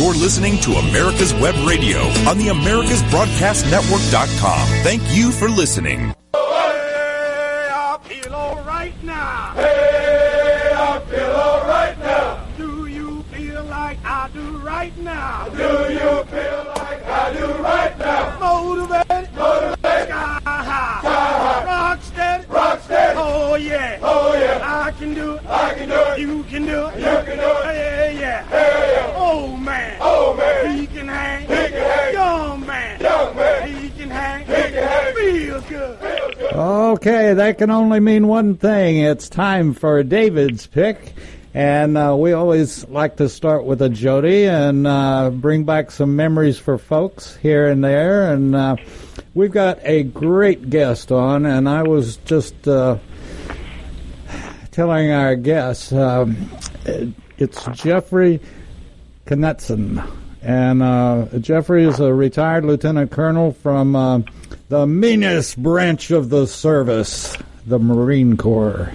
You're listening to America's Web Radio on the AmericasBroadcastNetwork.com. Thank you for listening. Hey, I feel all right now. Hey, I feel all right now. Do you feel like I do right now? Do you feel like I do right now? Motivated, Motivated, Oh yeah, Oh yeah, I can do it. I can do it. You can do it. You can do it. Hey yeah. Hey, yeah. Oh man. Oh man, He can hang. He can hang. Young man. young man, He can hang. He can hang. Feel good. feel good. Okay, that can only mean one thing. It's time for David's pick. And uh, we always like to start with a Jody and uh, bring back some memories for folks here and there. And uh, we've got a great guest on, and I was just uh, telling our guests um, it's Jeffrey Knutson. And uh, Jeffrey is a retired lieutenant colonel from uh, the meanest branch of the service, the Marine Corps.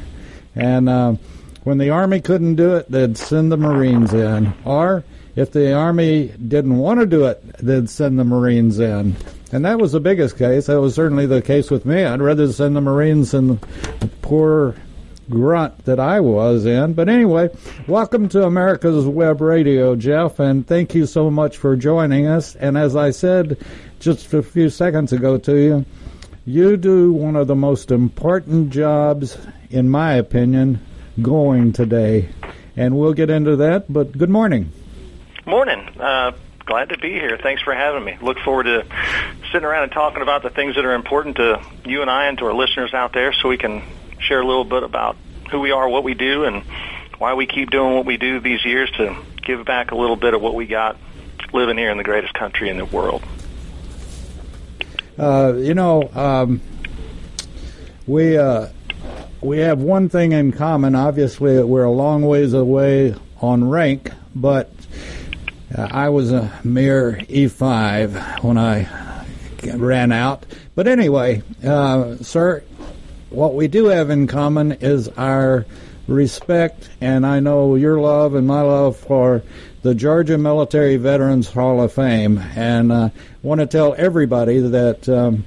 And uh, when the Army couldn't do it, they'd send the Marines in. Or if the Army didn't want to do it, they'd send the Marines in. And that was the biggest case. That was certainly the case with me. I'd rather send the Marines than the poor grunt that I was in. But anyway, welcome to America's Web Radio, Jeff, and thank you so much for joining us. And as I said just a few seconds ago to you, you do one of the most important jobs, in my opinion, going today. And we'll get into that, but good morning. Morning. Uh, glad to be here. Thanks for having me. Look forward to sitting around and talking about the things that are important to you and I and to our listeners out there so we can share a little bit about who we are, what we do, and why we keep doing what we do these years to give back a little bit of what we got living here in the greatest country in the world. Uh, you know, um, we uh, we have one thing in common. Obviously, we're a long ways away on rank, but uh, I was a mere E5 when I ran out. But anyway, uh, sir, what we do have in common is our respect, and I know your love and my love for the Georgia Military Veterans Hall of Fame. And uh, want to tell everybody that um,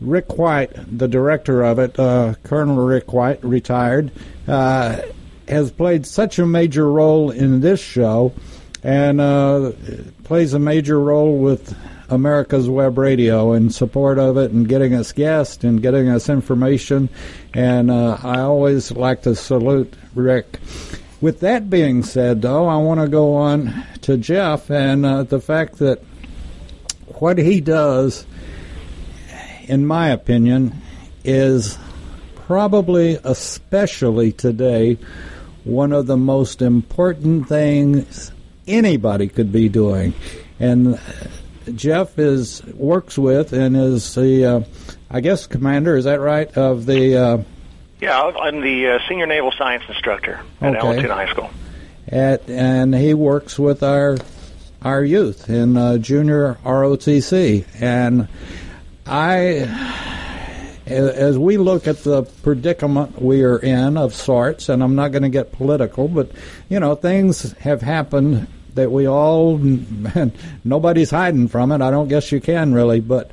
Rick White, the director of it, uh, Colonel Rick White, retired, uh, has played such a major role in this show and uh, plays a major role with America's Web Radio in support of it and getting us guests and getting us information. And uh, I always like to salute Rick. With that being said, though, I want to go on to Jeff and uh, the fact that what he does, in my opinion, is probably, especially today, one of the most important things anybody could be doing. And Jeff is works with and is the, uh, I guess, commander. Is that right? Of the uh, Yeah, I'm the uh, senior naval science instructor at Okay. Allatoona High School. at, and he works with our our youth in uh, junior ROTC. And I, as we look at the predicament we are in of sorts, and I'm not going to get political, but you know things have happened that we all, nobody's hiding from it. I don't guess you can really, but.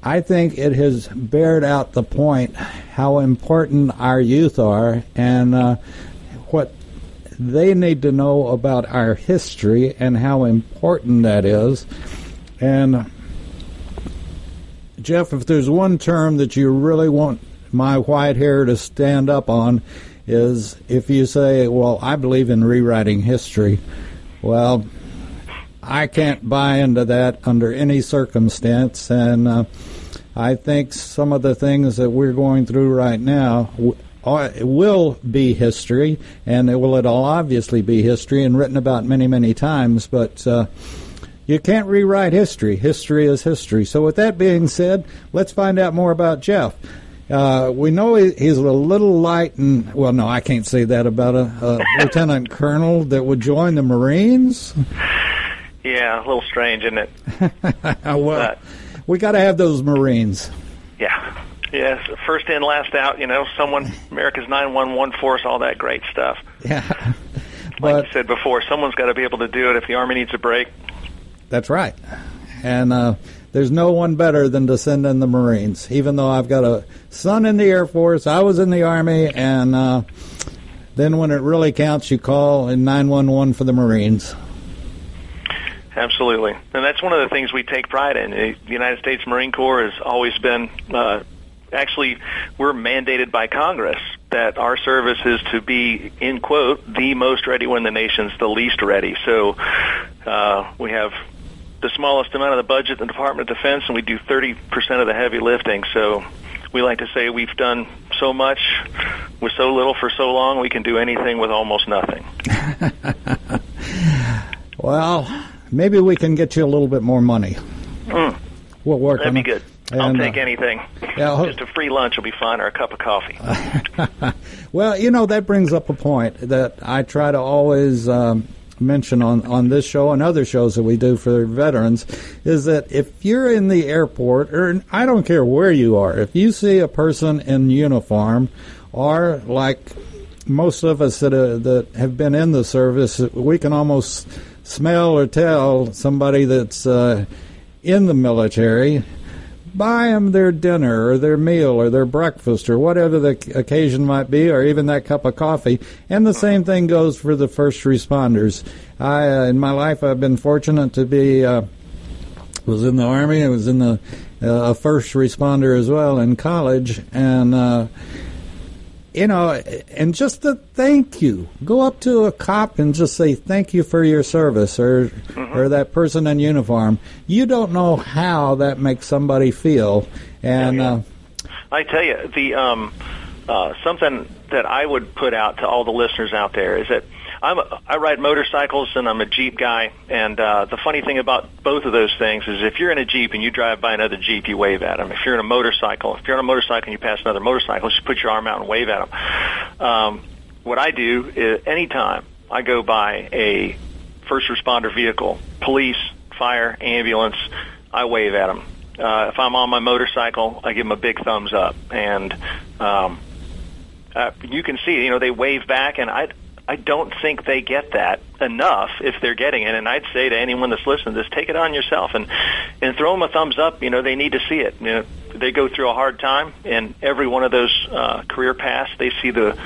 I think it has bared out the point how important our youth are and uh, what they need to know about our history and how important that is. And Jeff, if there's one term that you really want my white hair to stand up on, is if you say, "Well, I believe in rewriting history." Well, I can't buy into that under any circumstance, and uh, I think some of the things that we're going through right now w- will be history, and it will it'll obviously be history and written about many, many times. But uh, you can't rewrite history. History is history. So, with that being said, let's find out more about Jeff. Uh, we know he, he's a little light, and well, no, I can't say that about a, a lieutenant colonel that would join the Marines. Yeah, a little strange, isn't it? well, But- we got to have those Marines. Yeah. Yes, first in, last out. You know, someone America's nine one one force, all that great stuff. Yeah. like But- you said before, someone's got to be able to do it. If the Army needs a break, That's right. And uh, there's no one better than to send in the Marines. Even though I've got a son in the Air Force, I was in the Army, and uh, then when it really counts, you call in 911 for the Marines. Absolutely, and that's one of the things we take pride in. The United States Marine Corps has always been. Uh, actually, we're mandated by Congress that our service is to be, in quote, the most ready when the nation's the least ready. So uh, we have the smallest amount of the budget in the Department of Defense, and we do 30% of the heavy lifting. So we like to say we've done so much with so little for so long, we can do anything with almost nothing. Well, maybe we can get you a little bit more money. Mm. We'll work That'd on be it. good. I'll take uh, anything. yeah, I'll- Just a free lunch will be fine, or a cup of coffee. Well, you know that brings up a point that I try to always um, mention on on this show and other shows that we do for veterans is that if you're in the airport or I don't care where you are, if you see a person in uniform or like most of us that uh, that have been in the service, we can almost smell or tell somebody that's uh, in the military buy them their dinner or their meal or their breakfast or whatever the occasion might be, or even that cup of coffee. And the same thing goes for the first responders. I, uh, in my life, I've been fortunate to be uh, was in the army. I was in the uh, a first responder as well in college, and uh, you know, and just to thank you. Go up to a cop and just say thank you for your service, or or that person in uniform. You don't know how that makes somebody feel, and Yeah, yeah. Uh, I tell you, the um, uh, something that I would put out to all the listeners out there is that I'm a, I ride motorcycles and I'm a Jeep guy. And uh, the funny thing about both of those things is if you're in a Jeep and you drive by another Jeep, you wave at them. If you're in a motorcycle, if you're on a motorcycle and you pass another motorcycle, just put your arm out and wave at them. Um, what I do is anytime I go by a first responder vehicle, police, fire, ambulance, I wave at them. Uh, if I'm on my motorcycle, I give them a big thumbs up, and um, uh, you can see, you know, they wave back, and I, I don't think they get that enough if they're getting it. And I'd say to anyone that's listening to this, take it on yourself and and throw them a thumbs up. You know, they need to see it. You know, they go through a hard time, and every one of those uh, career paths, they see the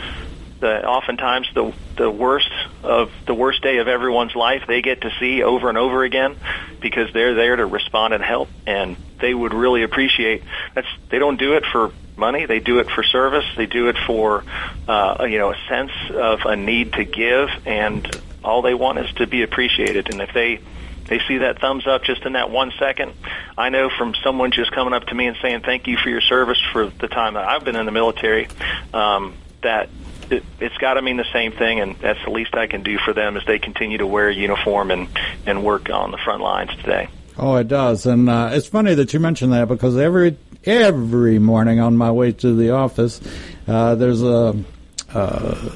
the oftentimes the the worst of the worst day of everyone's life they get to see over and over again because they're there to respond and help and they would really appreciate that's they don't do it for money they do it for service they do it for uh, you know a sense of a need to give and all they want is to be appreciated and if they they see that thumbs up just in that one second. I know from someone just coming up to me and saying thank you for your service for the time that I've been in the military um, that it, it's got to mean the same thing, and that's the least I can do for them as they continue to wear a uniform and and work on the front lines today. Oh, it does, and uh, it's funny that you mentioned that because every every morning on my way to the office, uh, there's a, a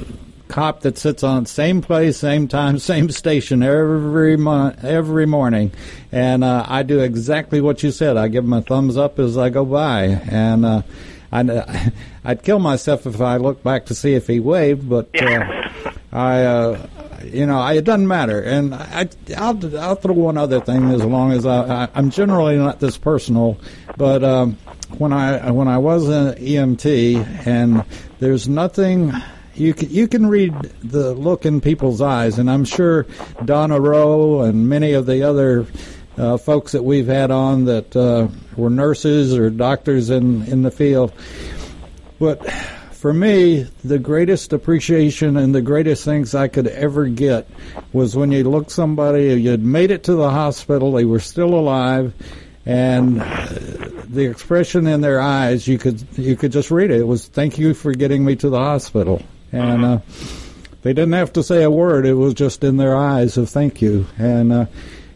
cop that sits on the same place, same time, same station every mo- every morning, and uh, I do exactly what you said. I give him a thumbs up as I go by, and. Uh, I'd, I'd kill myself if I looked back to see if he waved, but uh, I, uh, you know, I, it doesn't matter. And I, I'll, I'll throw one other thing as long as I, I I'm generally not this personal, but um, when I when I was an EMT, and there's nothing. You can, you can read the look in people's eyes, and I'm sure Donna Rowe and many of the other uh, folks that we've had on that uh, were nurses or doctors in, in the field. But for me, the greatest appreciation and the greatest things I could ever get was when you look somebody, you'd made it to the hospital, they were still alive, and the expression in their eyes, you could you could just read it. It was "Thank you for getting me to the hospital," and uh, they didn't have to say a word. It was just in their eyes of "Thank you," and uh,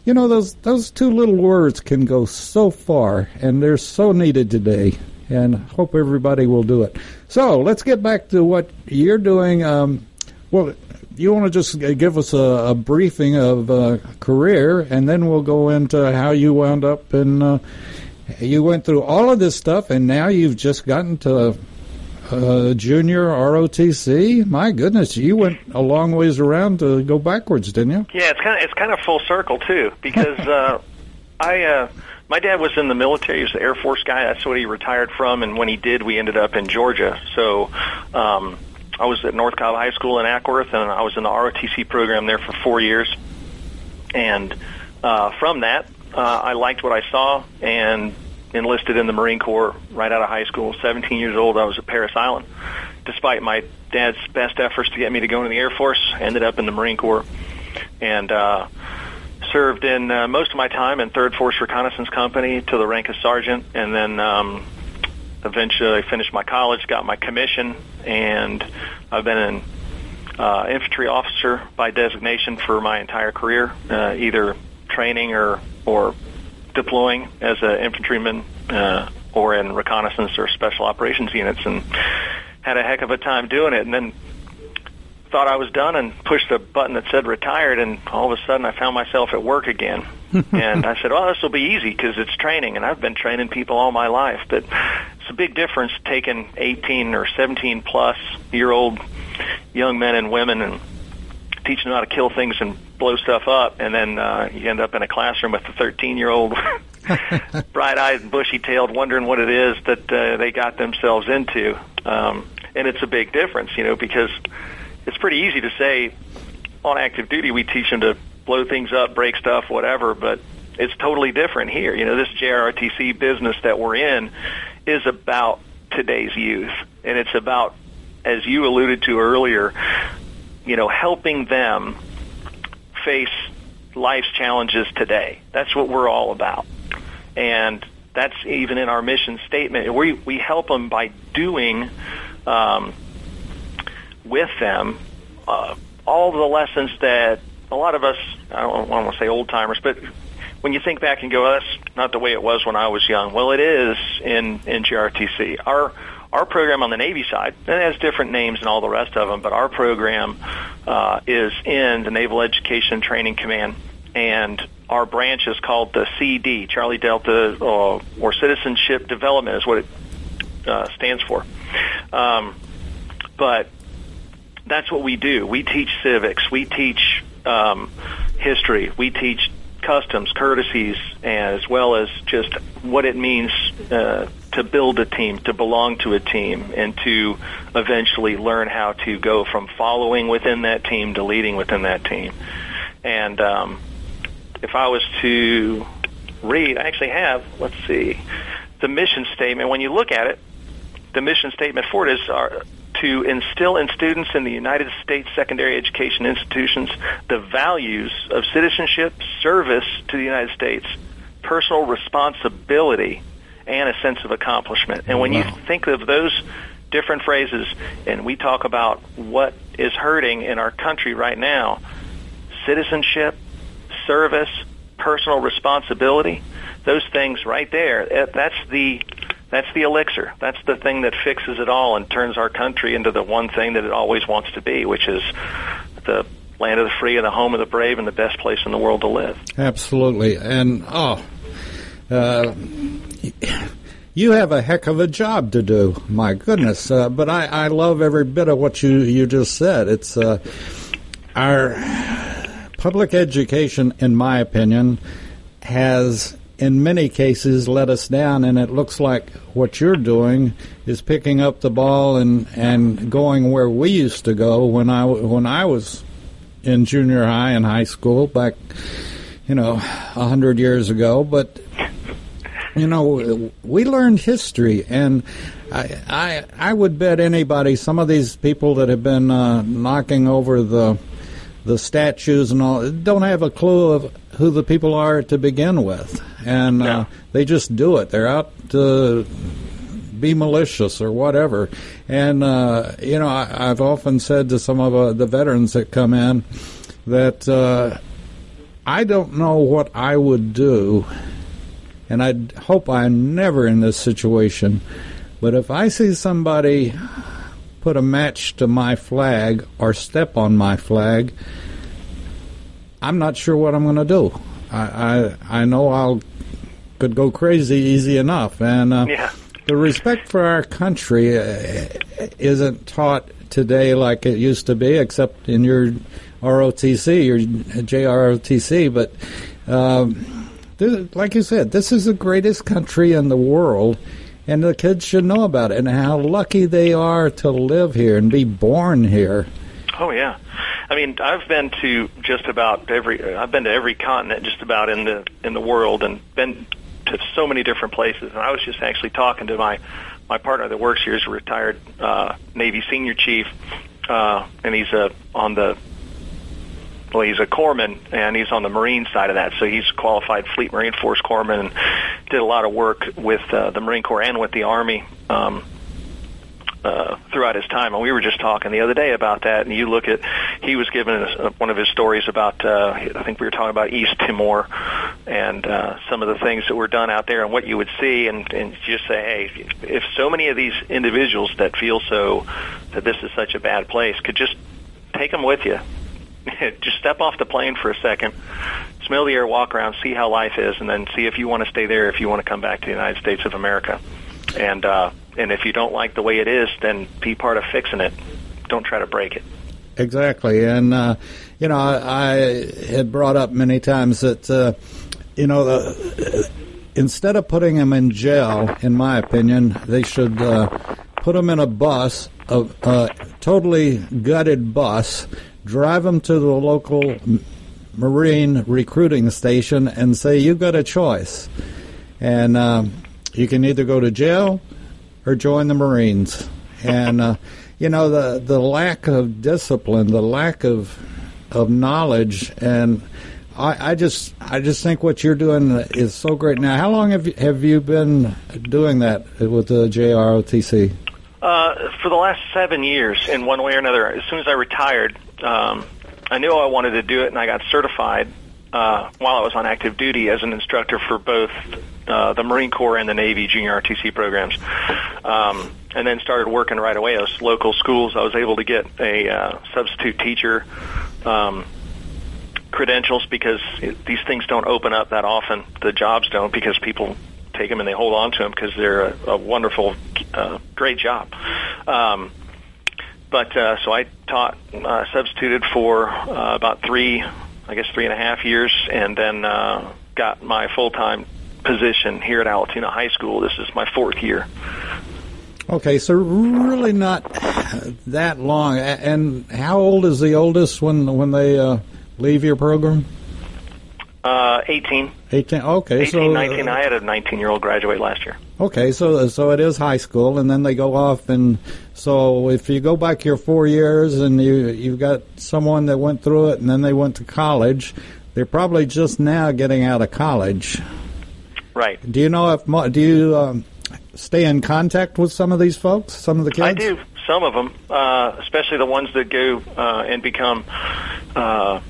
you know those those two little words can go so far, and they're so needed today. And hope everybody will do it. So let's get back to what you're doing. Um, well, you want to just give us a, a briefing of uh, career, and then we'll go into how you wound up and uh, you went through all of this stuff, and now you've just gotten to uh, junior ROTC. My goodness, you went a long ways around to go backwards, didn't you? Yeah, it's kind of it's kind of full circle too because uh, I uh, my dad was in the military. He was the Air Force guy. That's what he retired from, and when he did, we ended up in Georgia. So. Um, I was at North Cobb High School in Acworth, and I was in the ROTC program there for four years. And uh, from that, uh, I liked what I saw and enlisted in the Marine Corps right out of high school. 17 years old, I was at Parris Island. Despite my dad's best efforts to get me to go into the Air Force, ended up in the Marine Corps and uh, served in uh, most of my time in Third Force Reconnaissance Company to the rank of sergeant, and then um, eventually finished my college, got my commission, and I've been an uh, infantry officer by designation for my entire career, uh, either training or or deploying as an infantryman uh, or in reconnaissance or special operations units, and had a heck of a time doing it. And then thought I was done and pushed the button that said retired, and all of a sudden I found myself at work again. and I said, "Well, this will be easy because it's training, and I've been training people all my life." But it's a big difference taking 18 or 17 plus year old young men and women and teaching them how to kill things and blow stuff up, and then uh, you end up in a classroom with a 13 year old. bright-eyed and bushy-tailed, wondering what it is that uh, they got themselves into, um, and it's a big difference, you know, because it's pretty easy to say on active duty we teach them to blow things up, break stuff, whatever, but it's totally different here. You know, this JROTC business that we're in is about today's youth, and it's about, as you alluded to earlier, you know, helping them face life's challenges today. That's what we're all about. And that's even in our mission statement. We, we help them by doing um, with them uh, all the lessons that a lot of us, I don't want to say old timers, but when you think back and go, oh, that's not the way it was when I was young. Well, it is in, in GRTC. Our, our program on the Navy side, and it has different names and all the rest of them, but our program uh, is in the Naval Education Training Command, and our branch is called the CD, Charlie Delta, uh, or Citizenship Development is what it uh, stands for. Um, but that's what we do. We teach civics. We teach um, history. We teach customs, courtesies, as well as just what it means uh, to build a team, to belong to a team, and to eventually learn how to go from following within that team to leading within that team. And um, if I was to read, I actually have, let's see, the mission statement. When you look at it, the mission statement for it is our, to instill in students in the United States secondary education institutions the values of citizenship, service to the United States, personal responsibility, and a sense of accomplishment. And when wow. you think of those different phrases, and we talk about what is hurting in our country right now, citizenship, service, personal responsibility, those things right there, eh, that's the that's the elixir. That's the thing that fixes it all and turns our country into the one thing that it always wants to be, which is the land of the free and the home of the brave and the best place in the world to live. Absolutely. And, oh, uh, you have a heck of a job to do. My goodness. Uh, but I, I love every bit of what you, you just said. It's uh, our public education, in my opinion, has in many cases let us down, and it looks like what you're doing is picking up the ball and, and going where we used to go when I when I was in junior high and high school back, you know, a hundred years ago. But you know, we learned history, and I, I I would bet anybody some of these people that have been uh, knocking over the the statues and all don't have a clue of who the people are to begin with, and uh, they just do it. They're out to be malicious or whatever. And uh, you know, I, have often said to some of uh, the veterans that come in that uh, I don't know what I would do, and I hope I'm never in this situation. But if I see somebody put a match to my flag or step on my flag, I'm not sure what I'm going to do. I, I I know I'll could go crazy easy enough, and uh, yeah. the respect for our country. Uh, isn't taught today like it used to be, except in your ROTC, your JROTC. But um, this, like you said, this is the greatest country in the world, and the kids should know about it and how lucky they are to live here and be born here. Oh yeah. I mean, I've been to just about every. I've been to every continent, just about in the in the world, and been to so many different places. And I was just actually talking to my my partner that works here is a retired uh, Navy senior chief, uh, and he's uh, on the well, he's a corpsman and he's on the Marine side of that. So he's a qualified Fleet Marine Force corpsman and did a lot of work with uh, the Marine Corps and with the Army. Um, uh, throughout his time, and we were just talking the other day about that. And you look at, he was giving us uh, one of his stories about. Uh, I think we were talking about East Timor and uh, some of the things that were done out there, and what you would see, and, and just say, hey, if so many of these individuals that feel so that this is such a bad place could just take them with you. just step off the plane for a second, smell the air, walk around, see how life is, and then see if you want to stay there, if you want to come back to the United States of America. And uh, and if you don't like the way it is, then be part of fixing it. Don't try to break it. Exactly, and uh, you know, I, I had brought up many times that uh, you know, the, instead of putting them in jail, in my opinion, they should uh, put them in a bus, a, a totally gutted bus, drive them to the local Marine recruiting station, and say, You've got a choice." And um, you can either go to jail or join the Marines. And uh, you know the the lack of discipline, the lack of of knowledge, and I, I just I just think what you're doing is so great. Now, how long have you, have you been doing that with the JROTC? Uh, for the last seven years, in one way or another. As soon as I retired, um, I knew I wanted to do it, and I got certified uh, while I was on active duty as an instructor for both uh, the Marine Corps and the Navy junior RTC programs. Um, and then started working right away. Those local schools, I was able to get a uh, substitute teacher um, credentials because it, these things don't open up that often. The jobs don't because people take them and they hold on to them because they're a, a wonderful, uh, great job. Um, but uh, so I taught, uh, substituted for uh, about three, I guess three and a half years, and then uh, got my full time position here at Allatoona High School. This is my fourth year. Okay, so really not that long. And how old is the oldest when when they uh, leave your program? Uh, 18. 18. Okay, 18, so 19. I had a 19 year old graduate last year. Okay, so so it is high school, and then they go off, and so if you go back your four years, and you you've got someone that went through it, and then they went to college, they're probably just now getting out of college. Right. Do you know if mo- do you um, stay in contact with some of these folks, some of the kids? I do. Some of them, uh, especially the ones that go uh, and become uh,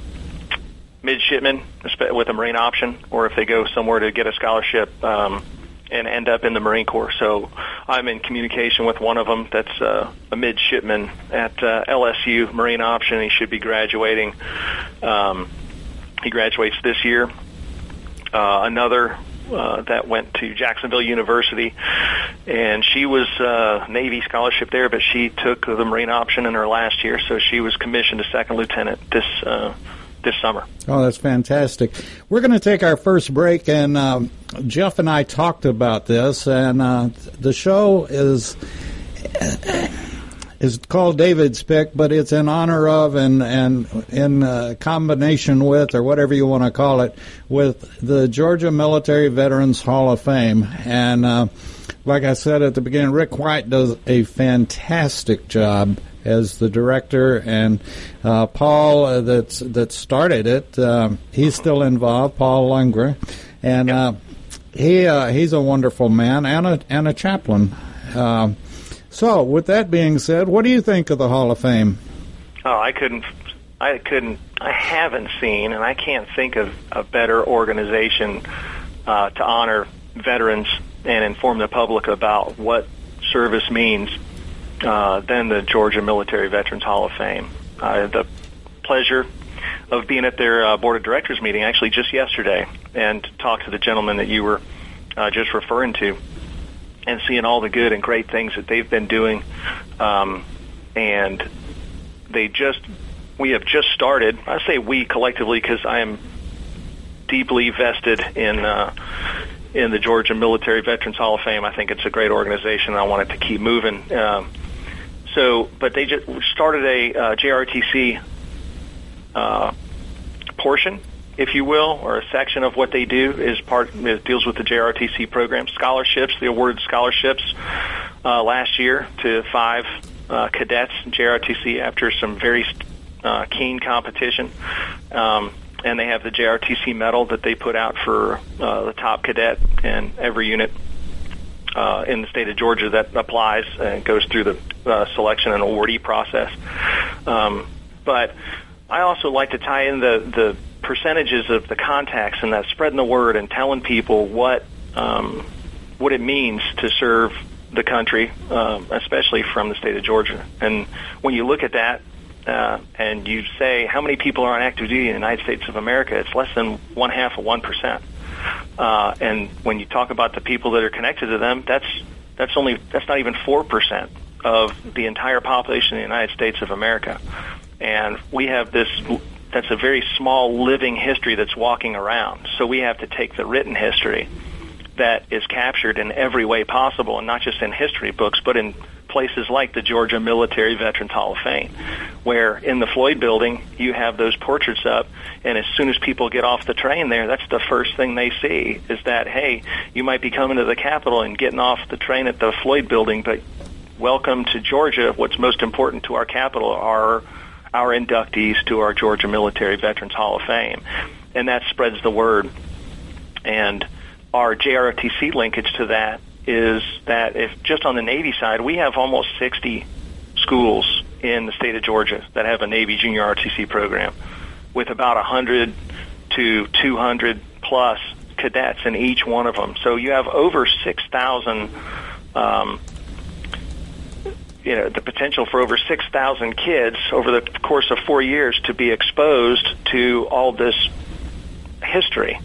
midshipmen with a Marine option, or if they go somewhere to get a scholarship um, and end up in the Marine Corps. So I'm in communication with one of them that's uh, a midshipman at uh, LSU Marine option. He should be graduating. Um, he graduates this year. Uh, another uh, that went to Jacksonville University, and she was uh, Navy scholarship there, but she took the Marine option in her last year, so she was commissioned a second lieutenant this uh, this summer. Oh, that's fantastic. We're going to take our first break, and um, Jeff and I talked about this, and uh, the show is is called David's Pick, but it's in honor of and and in uh, combination with, or whatever you want to call it, with the Georgia Military Veterans Hall of Fame. And uh, like I said at the beginning, Rick White does a fantastic job as the director, and uh, Paul uh, that's that started it, um, he's still involved. Paul Lundgren, and uh, he uh, he's a wonderful man and a and a chaplain. Um, so, with that being said, what do you think of the Hall of Fame? Oh, I couldn't, I couldn't, I haven't seen, and I can't think of a better organization uh, to honor veterans and inform the public about what service means uh, than the Georgia Military Veterans Hall of Fame. I had the pleasure of being at their uh, board of directors meeting actually just yesterday and talked to the gentleman that you were uh, just referring to and seeing all the good and great things that they've been doing um, and they just we have just started. I say we collectively because I am deeply vested in uh, in the Georgia Military Veterans Hall of Fame. I think it's a great organization. And I want it to keep moving. Um, so, but they just started a uh, JRTC uh, portion, if you will, or a section of what they do is part it deals with the JRTC program. Scholarships, they awarded scholarships uh, last year to five uh, cadets in JRTC after some very uh, keen competition. Um, and they have the JRTC medal that they put out for uh, the top cadet in every unit uh, in the state of Georgia that applies and goes through the uh, selection and awardee process. Um, but I also like to tie in the the percentages of the contacts and that spreading the word and telling people what um, what it means to serve the country, um, especially from the state of Georgia. And when you look at that, uh, and you say how many people are on active duty in the United States of America, it's less than one half of one percent. Uh, and when you talk about the people that are connected to them, that's that's only that's not even four percent of the entire population of the United States of America. And we have this that's a very small living history that's walking around. So we have to take the written history that is captured in every way possible, and not just in history books, but in places like the Georgia Military Veterans Hall of Fame, where in the Floyd building you have those portraits up, and as soon as people get off the train there, that's the first thing they see is that, hey, you might be coming to the Capitol and getting off the train at the Floyd building, but welcome to Georgia. What's most important to our capital are our inductees to our Georgia Military Veterans Hall of Fame. And that spreads the word. And our JROTC linkage to that is that if just on the Navy side, we have almost 60 schools in the state of Georgia that have a Navy junior RTC program with about 100 to 200 plus cadets in each one of them. So you have over 6,000 um, you know the potential for over 6,000 kids over the course of 4 years to be exposed to all this history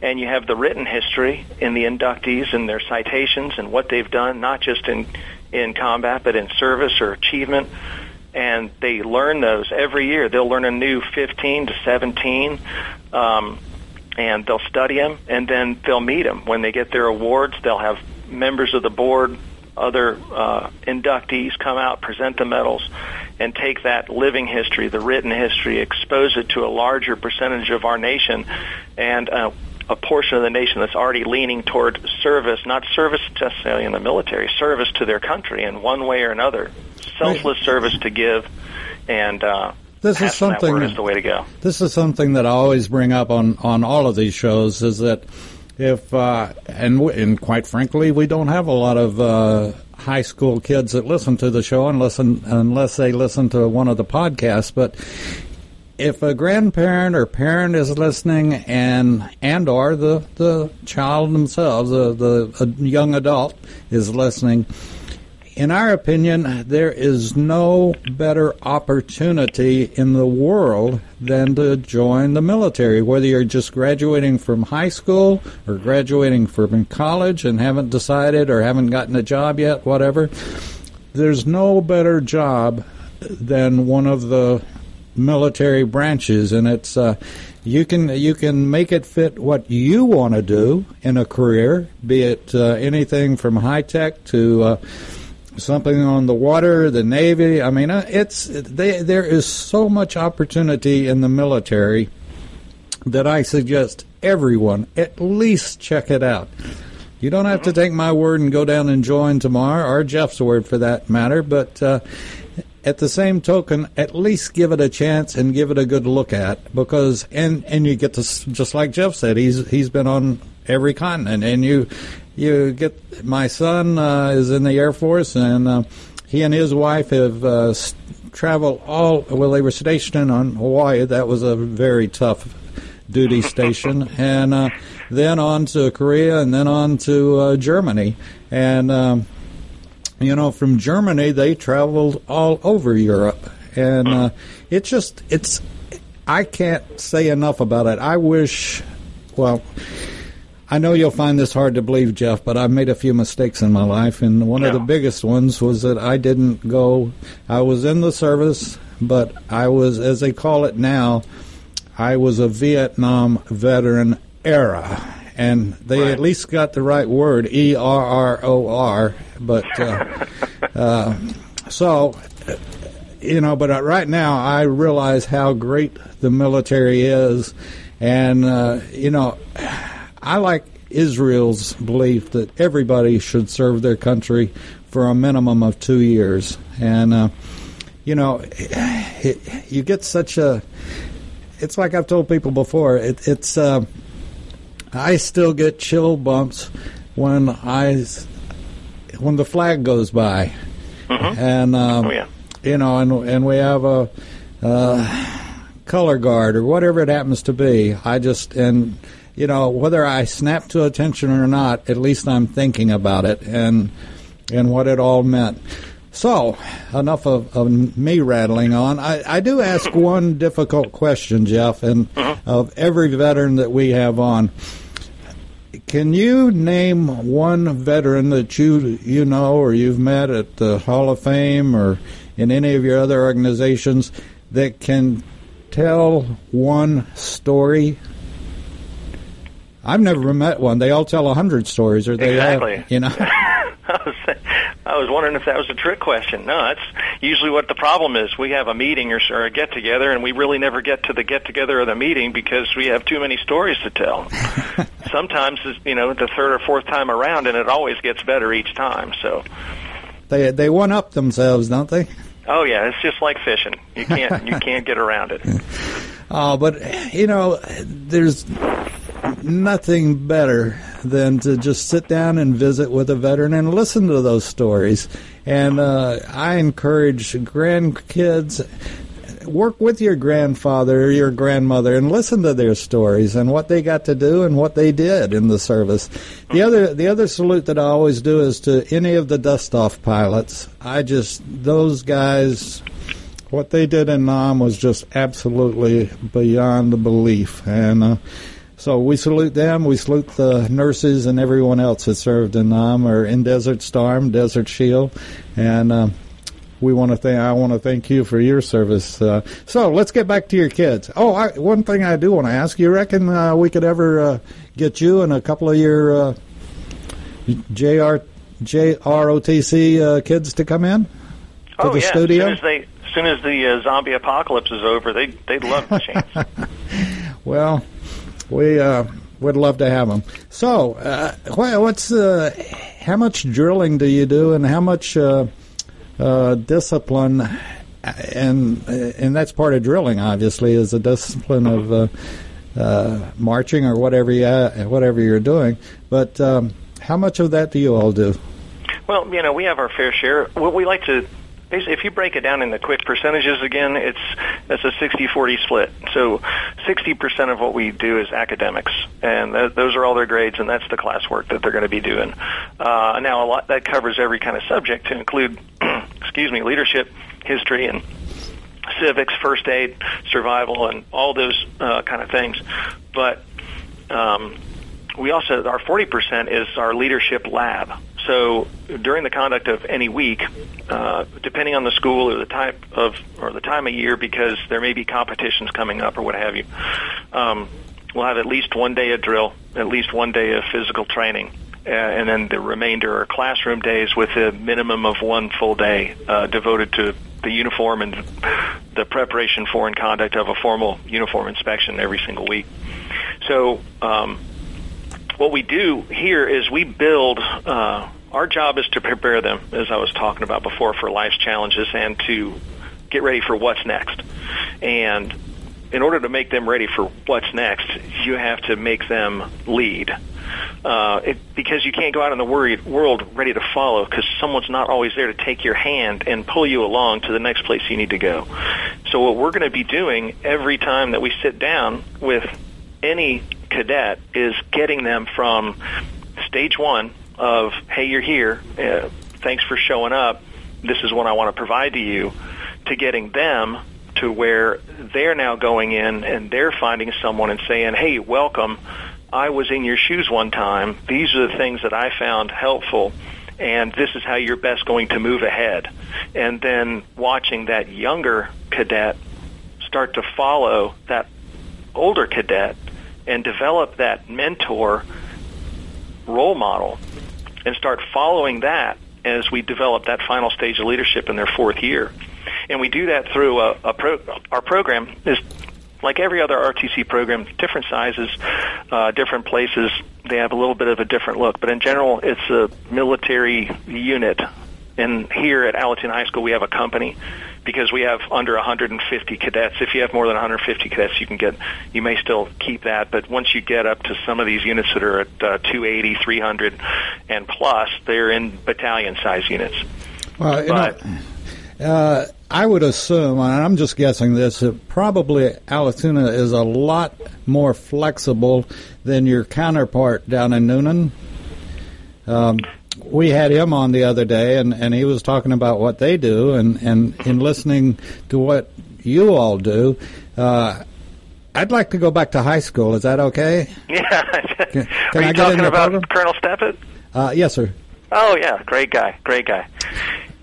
and you have the written history in the inductees and their citations and what they've done, not just in in combat but in service or achievement. And they learn those every year. They'll learn a new 15 to 17, um, and they'll study them, and then they'll meet them when they get their awards. They'll have members of the board, other uh, inductees come out, present the medals, and take that living history, the written history, expose it to a larger percentage of our nation, and uh, a portion of the nation that's already leaning toward service, not service necessarily in the military, service to their country in one way or another, selfless service to give, and uh, this is something that is the way to go. This is something that I always bring up on on all of these shows is that if uh, and and quite frankly, we don't have a lot of. Uh, high school kids that listen to the show listen unless they listen to one of the podcasts but if a grandparent or parent is listening and and or the the child themselves the the young adult is listening in our opinion there is no better opportunity in the world than to join the military whether you're just graduating from high school or graduating from college and haven't decided or haven't gotten a job yet whatever. There's no better job than one of the military branches, and it's uh, you can you can make it fit what you want to do in a career, be it uh, anything from high tech to uh, something on the water, the navy. I mean, uh, it's they, there is so much opportunity in the military that I suggest everyone at least check it out. You don't have to take my word and go down and join tomorrow, or Jeff's word for that matter, but uh, at the same token, at least give it a chance and give it a good look at because and and you get to just like Jeff said, he's he's been on every continent, and you you get my son uh, is in the Air Force, and uh, he and his wife have uh, traveled all. Well, they were stationed on Hawaii. That was a very tough duty station, and uh, then on to Korea, and then on to uh, Germany, and. Um, you know, from Germany, they traveled all over Europe, and uh, it's just it's. I can't say enough about it. I wish, well, I know you'll find this hard to believe, Jeff, but I've made a few mistakes in my life, and one of the biggest ones was that I didn't go. I was in the service, but I was, as they call it now, I was a Vietnam veteran era, and they Right. at least got the right word, E R R O R. But uh, uh, so, you know, but uh, right now I realize how great the military is, and uh, you know, I like Israel's belief that everybody should serve their country for a minimum of two years, and uh, you know, it, you get such a. It's like I've told people before. It, it's. Uh, I still get chill bumps when I when the flag goes by, and um, Oh, yeah. you know, and and we have a. Uh, color guard or whatever it happens to be. I just and you know whether I snap to attention or not, at least I'm thinking about it and and what it all meant. So enough of, of me rattling on. I, I do ask one difficult question, Jeff, and mm-hmm. of every veteran that we have on. Can you name one veteran that you you know or you've met at the Hall of Fame or in any of your other organizations that can tell one story? I've never met one. They all tell a hundred stories, or they Exactly. have, you know. I was, I was wondering if that was a trick question. No, that's usually what the problem is. We have a meeting or, or a get together, and we really never get to the get together or the meeting because we have too many stories to tell. Sometimes, it's, you know, the third or fourth time around, and it always gets better each time. So, they they one up themselves, don't they? oh yeah, it's just like fishing. You can't you can't get around it. Oh, but you know, there's nothing better than to just sit down and visit with a veteran and listen to those stories. And uh, I encourage grandkids work with your grandfather or your grandmother and listen to their stories and what they got to do and what they did in the service. The other the other salute that I always do is to any of the dust off pilots. I just those guys what they did in Nam was just absolutely beyond the belief. And uh, so we salute them. We salute the nurses and everyone else that served in Nam or in Desert Storm, Desert Shield, and. Uh, we want to thank. I want to thank you for your service. Uh, so let's get back to your kids. Oh, I, one thing I do want to ask: You reckon uh, we could ever uh, get you and a couple of your uh, JR JROTC uh, kids to come in to oh the yeah, studio? as soon as they as soon as the uh, zombie apocalypse is over, they they'd love the chance. Well, we uh, would love to have them. So, uh, what's uh, how much drilling do you do, and how much uh, uh, discipline? And and that's part of drilling, obviously, is the discipline of uh, uh, marching or whatever you whatever you're doing. But um, how much of that do you all do? Well, you know, we have our fair share. What we like to basically, if you break it down into quick percentages again, it's it's a 60-40 split. So 60% of what we do is academics, and th- those are all their grades, and that's the classwork that they're going to be doing. Uh, now, a lot that covers every kind of subject to include, excuse me, leadership, history, and civics, first aid, survival, and all those uh, kind of things. But um, we also our 40% is our leadership lab. So during the conduct of any week, uh, depending on the school or the type of or the time of year, because there may be competitions coming up or what have you, um, we'll have at least one day of drill, at least one day of physical training. Uh, and then the remainder are classroom days with a minimum of one full day uh, devoted to the uniform and the preparation for and conduct of a formal uniform inspection every single week. So um, what we do here is we build. Uh, our job is to prepare them, as I was talking about before, for life's challenges and to get ready for what's next. And in order to make them ready for what's next, you have to make them lead. Uh, it, because you can't go out in the wor- world ready to follow because someone's not always there to take your hand and pull you along to the next place you need to go. So what we're going to be doing every time that we sit down with any cadet is getting them from stage one of, hey, you're here, uh, thanks for showing up, this is what I want to provide to you, to getting them to where they're now going in and they're finding someone and saying, hey, welcome, I was in your shoes one time. These are the things that I found helpful, and this is how you're best going to move ahead. And then watching that younger cadet start to follow that older cadet and develop that mentor role model and start following that as we develop that final stage of leadership in their fourth year. And we do that through a, a pro, our program is like every other RTC program, different sizes, uh, different places. They have a little bit of a different look, but in general, it's a military unit. And here at Allatoona High School, we have a company because we have under 150 cadets. If you have more than 150 cadets, you can get, you may still keep that. But once you get up to some of these units that are at uh, 280, 300, and plus, they're in battalion size units. Well, you but, know, uh, I would assume, and I'm just guessing this, that probably Allatoona is a lot more flexible than your counterpart down in Newnan. Um, we had him on the other day, and, and he was talking about what they do, and, and in listening to what you all do, uh, I'd like to go back to high school. Is that okay? Yeah. can, can Are you talking about program? Colonel Steppett? Uh, yes, sir. Oh yeah, great guy, great guy.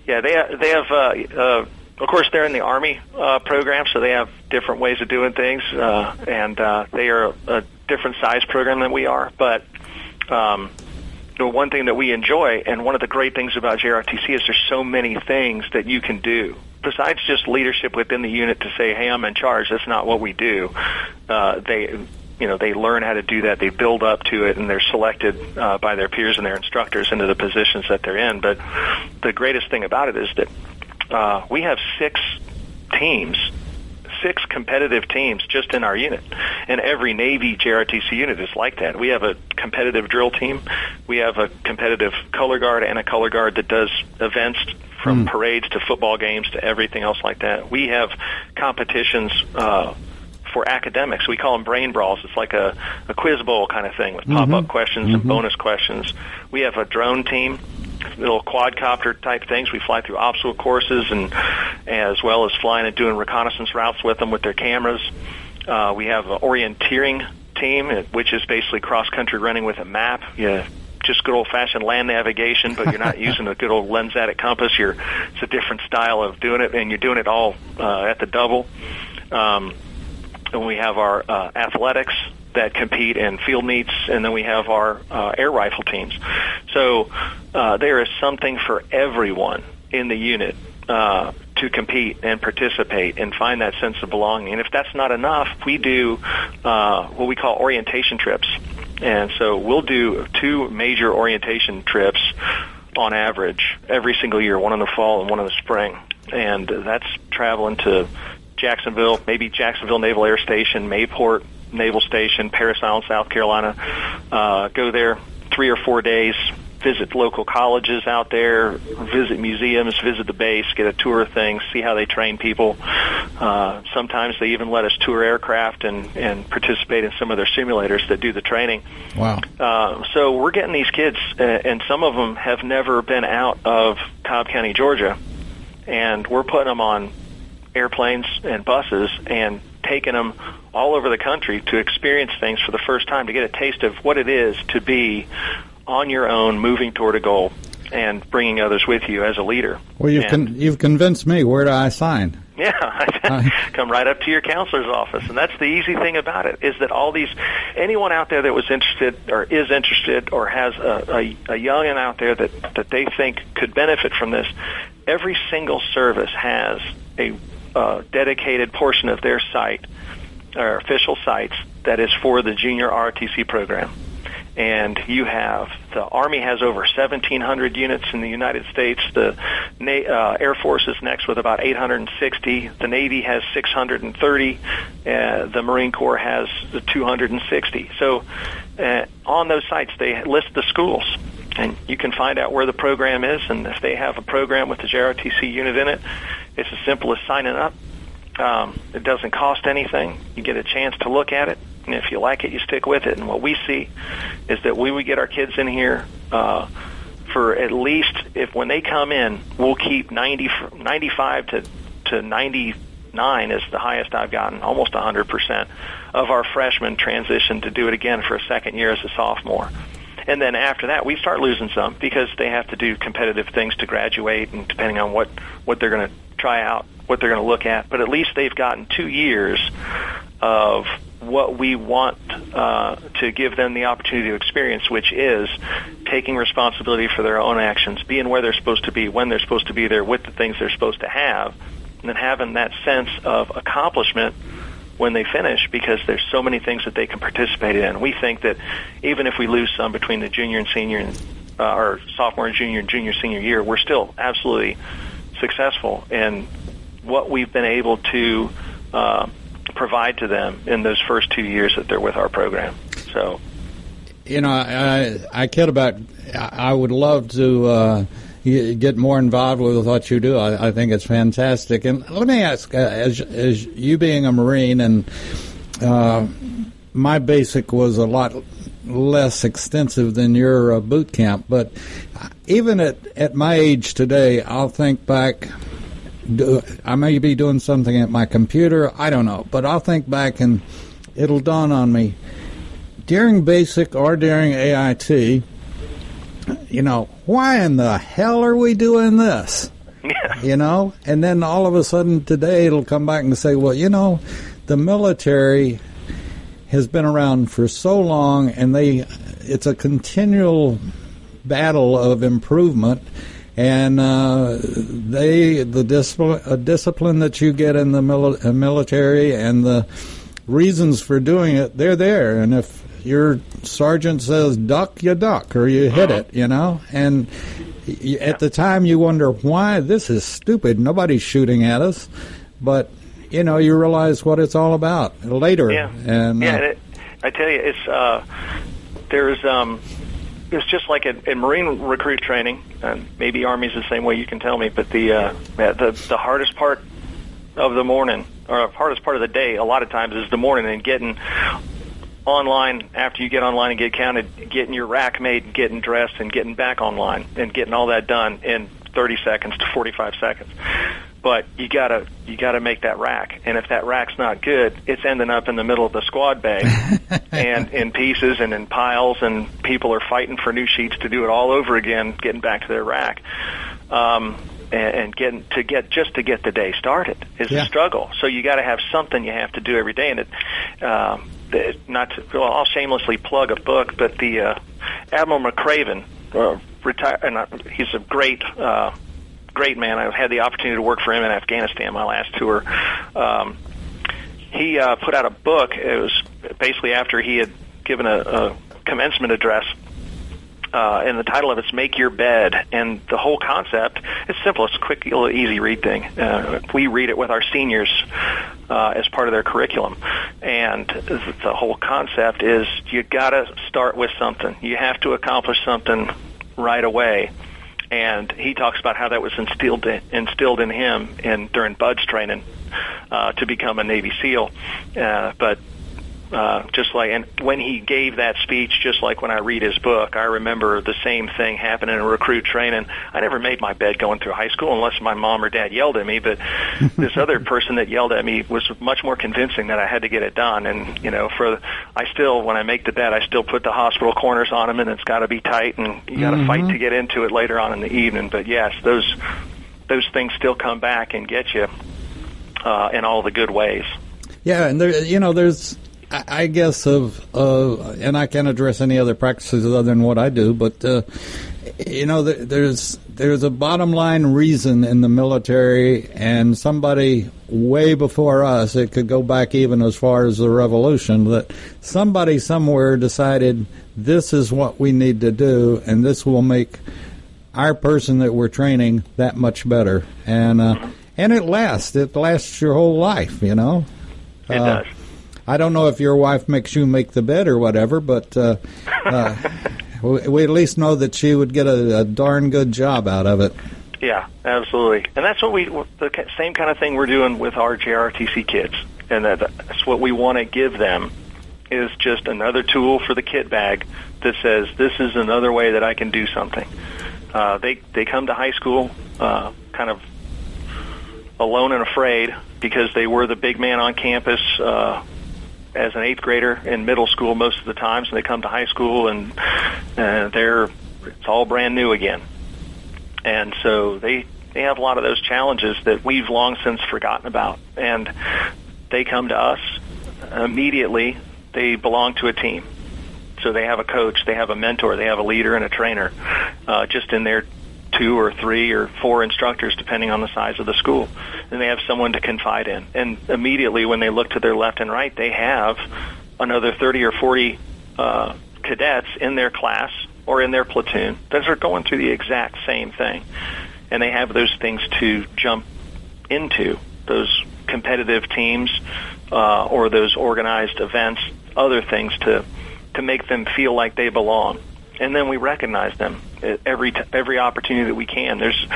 Yeah, they they have. Uh, uh, of course, they're in the Army uh, program, so they have different ways of doing things, uh, and uh, they are a, a different size program than we are. But um, the one thing that we enjoy, and one of the great things about JROTC is there's so many things that you can do besides just leadership within the unit to say, "Hey, I'm in charge." That's not what we do. Uh, they, you know, they learn how to do that. They build up to it, and they're selected uh, by their peers and their instructors into the positions that they're in. But the greatest thing about it is that uh, we have six teams six competitive teams just in our unit. And every Navy JROTC unit is like that. We have a competitive drill team. We have a competitive color guard and a color guard that does events from mm. parades to football games to everything else like that. We have competitions uh, for academics. We call them brain brawls. It's like a, a quiz bowl kind of thing with pop up mm-hmm. questions mm-hmm. and bonus questions. We have a drone team little quadcopter type things. We fly through obstacle courses and as well as flying and doing reconnaissance routes with them with their cameras. Uh, we have an orienteering team, which is basically cross country running with a map. You just good old fashioned land navigation, but you're not using a good old lensatic compass. You're it's a different style of doing it, and you're doing it all uh, at the double. Um, and we have our uh, athletics that compete in field meets, and then we have our uh, air rifle teams. So uh, there is something for everyone in the unit uh, to compete and participate and find that sense of belonging. And if that's not enough, we do uh, what we call orientation trips. And so we'll do two major orientation trips on average every single year, one in the fall and one in the spring. And that's traveling to Jacksonville, maybe Jacksonville Naval Air Station, Mayport, Naval Station, Parris Island, South Carolina. Uh, go there three or four days, visit local colleges out there, visit museums, visit the base, get a tour of things, see how they train people. Uh, sometimes they even let us tour aircraft and, and participate in some of their simulators that do the training. Wow. Uh, so we're getting these kids, uh, and some of them have never been out of Cobb County, Georgia, and we're putting them on airplanes and buses and taking them all over the country to experience things for the first time, to get a taste of what it is to be on your own, moving toward a goal, and bringing others with you as a leader. Well, you've con- you've convinced me. Where do I sign? Yeah, come right up to your counselor's office, and that's the easy thing about it is that all these anyone out there that was interested or is interested or has a, a, a youngin out there that that they think could benefit from this, every single service has a uh, dedicated portion of their site, or official sites, that is for the junior ROTC program. And you have the Army has over 1,700 units in the United States. The uh, Air Force is next with about 860. The Navy has 630. Uh, the Marine Corps has 260. So uh, on those sites, they list the schools and you can find out where the program is and if they have a program with the JROTC unit in it it's as simple as signing up. Um, it doesn't cost anything. You get a chance to look at it, and if you like it, you stick with it. And what we see is that we would get our kids in here uh, for at least if when they come in, we'll keep 90, 95 to to 99 is the highest I've gotten, almost 100% of our freshmen transition to do it again for a second year as a sophomore. And then after that, we start losing some because they have to do competitive things to graduate, and depending on what what they're going to try out, what they're going to look at. But at least they've gotten two years of what we want uh, to give them the opportunity to experience, which is taking responsibility for their own actions, being where they're supposed to be, when they're supposed to be there, with the things they're supposed to have, and then having that sense of accomplishment when they finish because there's so many things that they can participate in. We think that even if we lose some between the junior and senior and uh, or sophomore and junior and junior senior year, we're still absolutely successful in what we've been able to uh, provide to them in those first two years that they're with our program. So, you know, I I kid about. I would love to. Uh, get more involved with what you do. I, I think it's fantastic. And let me ask, uh, as, as you being a Marine, and uh, my basic was a lot less extensive than your uh, boot camp, but even at, at my age today, I'll think back. Do, I may be doing something at my computer, I don't know, but I'll think back and it'll dawn on me. During basic or during AIT, you know, why in the hell are we doing this? Yeah. You know, and then all of a sudden today it'll come back and say, well, you know, the military has been around for so long, and they it's a continual battle of improvement. And uh, they the discipline, uh, discipline that you get in the mili- uh, military and the reasons for doing it, they're there. And if your sergeant says duck, you duck, or you hit it, you know. And y- at the time, you wonder why this is stupid. Nobody's shooting at us, but you know, you realize what it's all about later. Yeah, and yeah. uh, It, I tell you, it's uh, there's um, it's just like in, in Marine recruit training, and maybe Army's the same way. You can tell me, but the uh, the the hardest part of the morning or hardest part of the day, a lot of times, is the morning and getting online after you get online and get counted, getting your rack made, and getting dressed, and getting back online, and getting all that done in 30 seconds to 45 seconds. But you gotta you gotta make that rack, and if that rack's not good, it's ending up in the middle of the squad bay, and in pieces and in piles, and people are fighting for new sheets to do it all over again, getting back to their rack. Um, and, and getting to get just to get the day started is Yeah. a struggle. So you got to have something you have to do every day, and it um, the, not to, well, I'll shamelessly plug a book, but the uh, Admiral McRaven, uh, retire, and uh, he's a great. Uh, Great man. I had the opportunity to work for him in Afghanistan my last tour. Um, he uh, put out a book. It was basically after he had given a, a commencement address uh, and the title of it's "Make Your Bed." And the whole concept it's simple. It's a quick, little, easy read thing. Uh, we read it with our seniors uh, as part of their curriculum, and the whole concept is you got to start with something. You have to accomplish something right away. And he talks about how that was instilled in, instilled in him in during BUD/S training uh, to become a Navy SEAL. Uh, but uh, just like and when he gave that speech, just like when I read his book, I remember the same thing happening in recruit training. I never made my bed going through high school unless my mom or dad yelled at me. But this other person that yelled at me was much more convincing that I had to get it done. And you know, for I still when I make the bed, I still put the hospital corners on them, and it's got to be tight, and you got to fight to get into it later on in the evening. But yes, those those things still come back and get you uh, in all the good ways. Yeah, and there, you know, there's, I guess, of, uh, and I can't address any other practices other than what I do, but, uh, you know, there's there's a bottom line reason in the military, and somebody way before us, it could go back even as far as the revolution, that somebody somewhere decided this is what we need to do, and this will make our person that we're training that much better, and uh, and it lasts. It lasts your whole life, you know. It Uh, does. I don't know if your wife makes you make the bed or whatever, but uh, uh, we, we at least know that she would get a, a darn good job out of it. Yeah, absolutely. And that's what we the same kind of thing we're doing with our JROTC kids, and that, that's what we want to give them is just another tool for the kit bag that says this is another way that I can do something. Uh, they they come to high school uh, kind of alone and afraid, because they were the big man on campus uh, as an eighth grader in middle school most of the times, and they come to high school and uh, they're it's all brand new again, and so they they have a lot of those challenges that we've long since forgotten about, and they come to us immediately. They belong to a team. So they have a coach, they have a mentor, they have a leader and a trainer, uh, just in their two or three or four instructors, depending on the size of the school. And they have someone to confide in. And immediately, when they look to their left and right, they have another 30 or 40 uh, cadets in their class or in their platoon that are going through the exact same thing. And they have those things to jump into, those competitive teams uh, or those organized events, other things to to make them feel like they belong and then we recognize them every t- every opportunity that we can. There's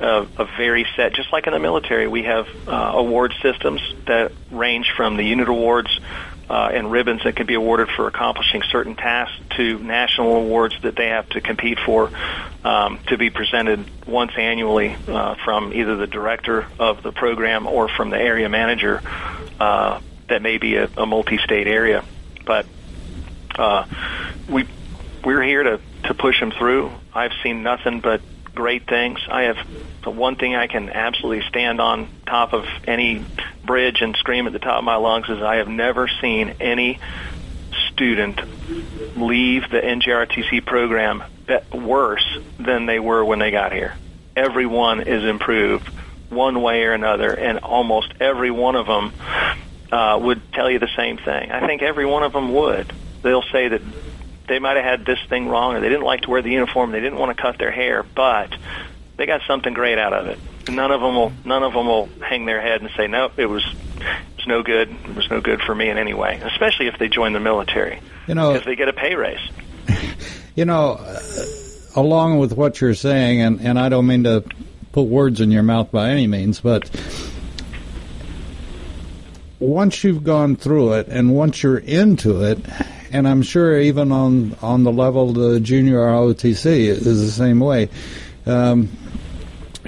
a, a very set, just like in the military, we have uh, award systems that range from the unit awards uh, and ribbons that can be awarded for accomplishing certain tasks to national awards that they have to compete for um, to be presented once annually uh, from either the director of the program or from the area manager uh, that may be a, a multi-state area. But uh, we we're here to to push them through. I've seen nothing but great things. I have the one thing I can absolutely stand on top of any bridge and scream at the top of my lungs is I have never seen any student leave the NJROTC program worse than they were when they got here. Everyone is improved one way or another, and almost every one of them uh, would tell you the same thing. I think every one of them would. They'll say that they might have had this thing wrong, or they didn't like to wear the uniform, they didn't want to cut their hair, but they got something great out of it. None of them will none of them will hang their head and say, "Nope, it was it was no good. It was no good for me in any way." Especially if they join the military, you know, because they get a pay raise. you know, uh, along with what you're saying, and and I don't mean to put words in your mouth by any means, but once you've gone through it and once you're into it and I'm sure even on on the level the junior ROTC is the same way. Um,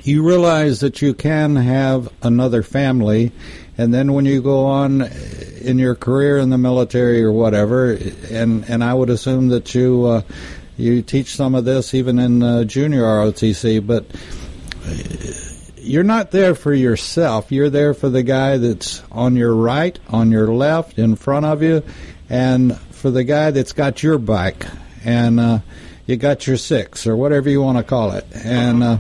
you realize that you can have another family, and then when you go on in your career in the military or whatever, and and I would assume that you uh, you teach some of this even in uh, junior ROTC, but you're not there for yourself. You're there for the guy that's on your right, on your left, in front of you, and for the guy that's got your bike and uh, you got your six or whatever you want to call it, and uh,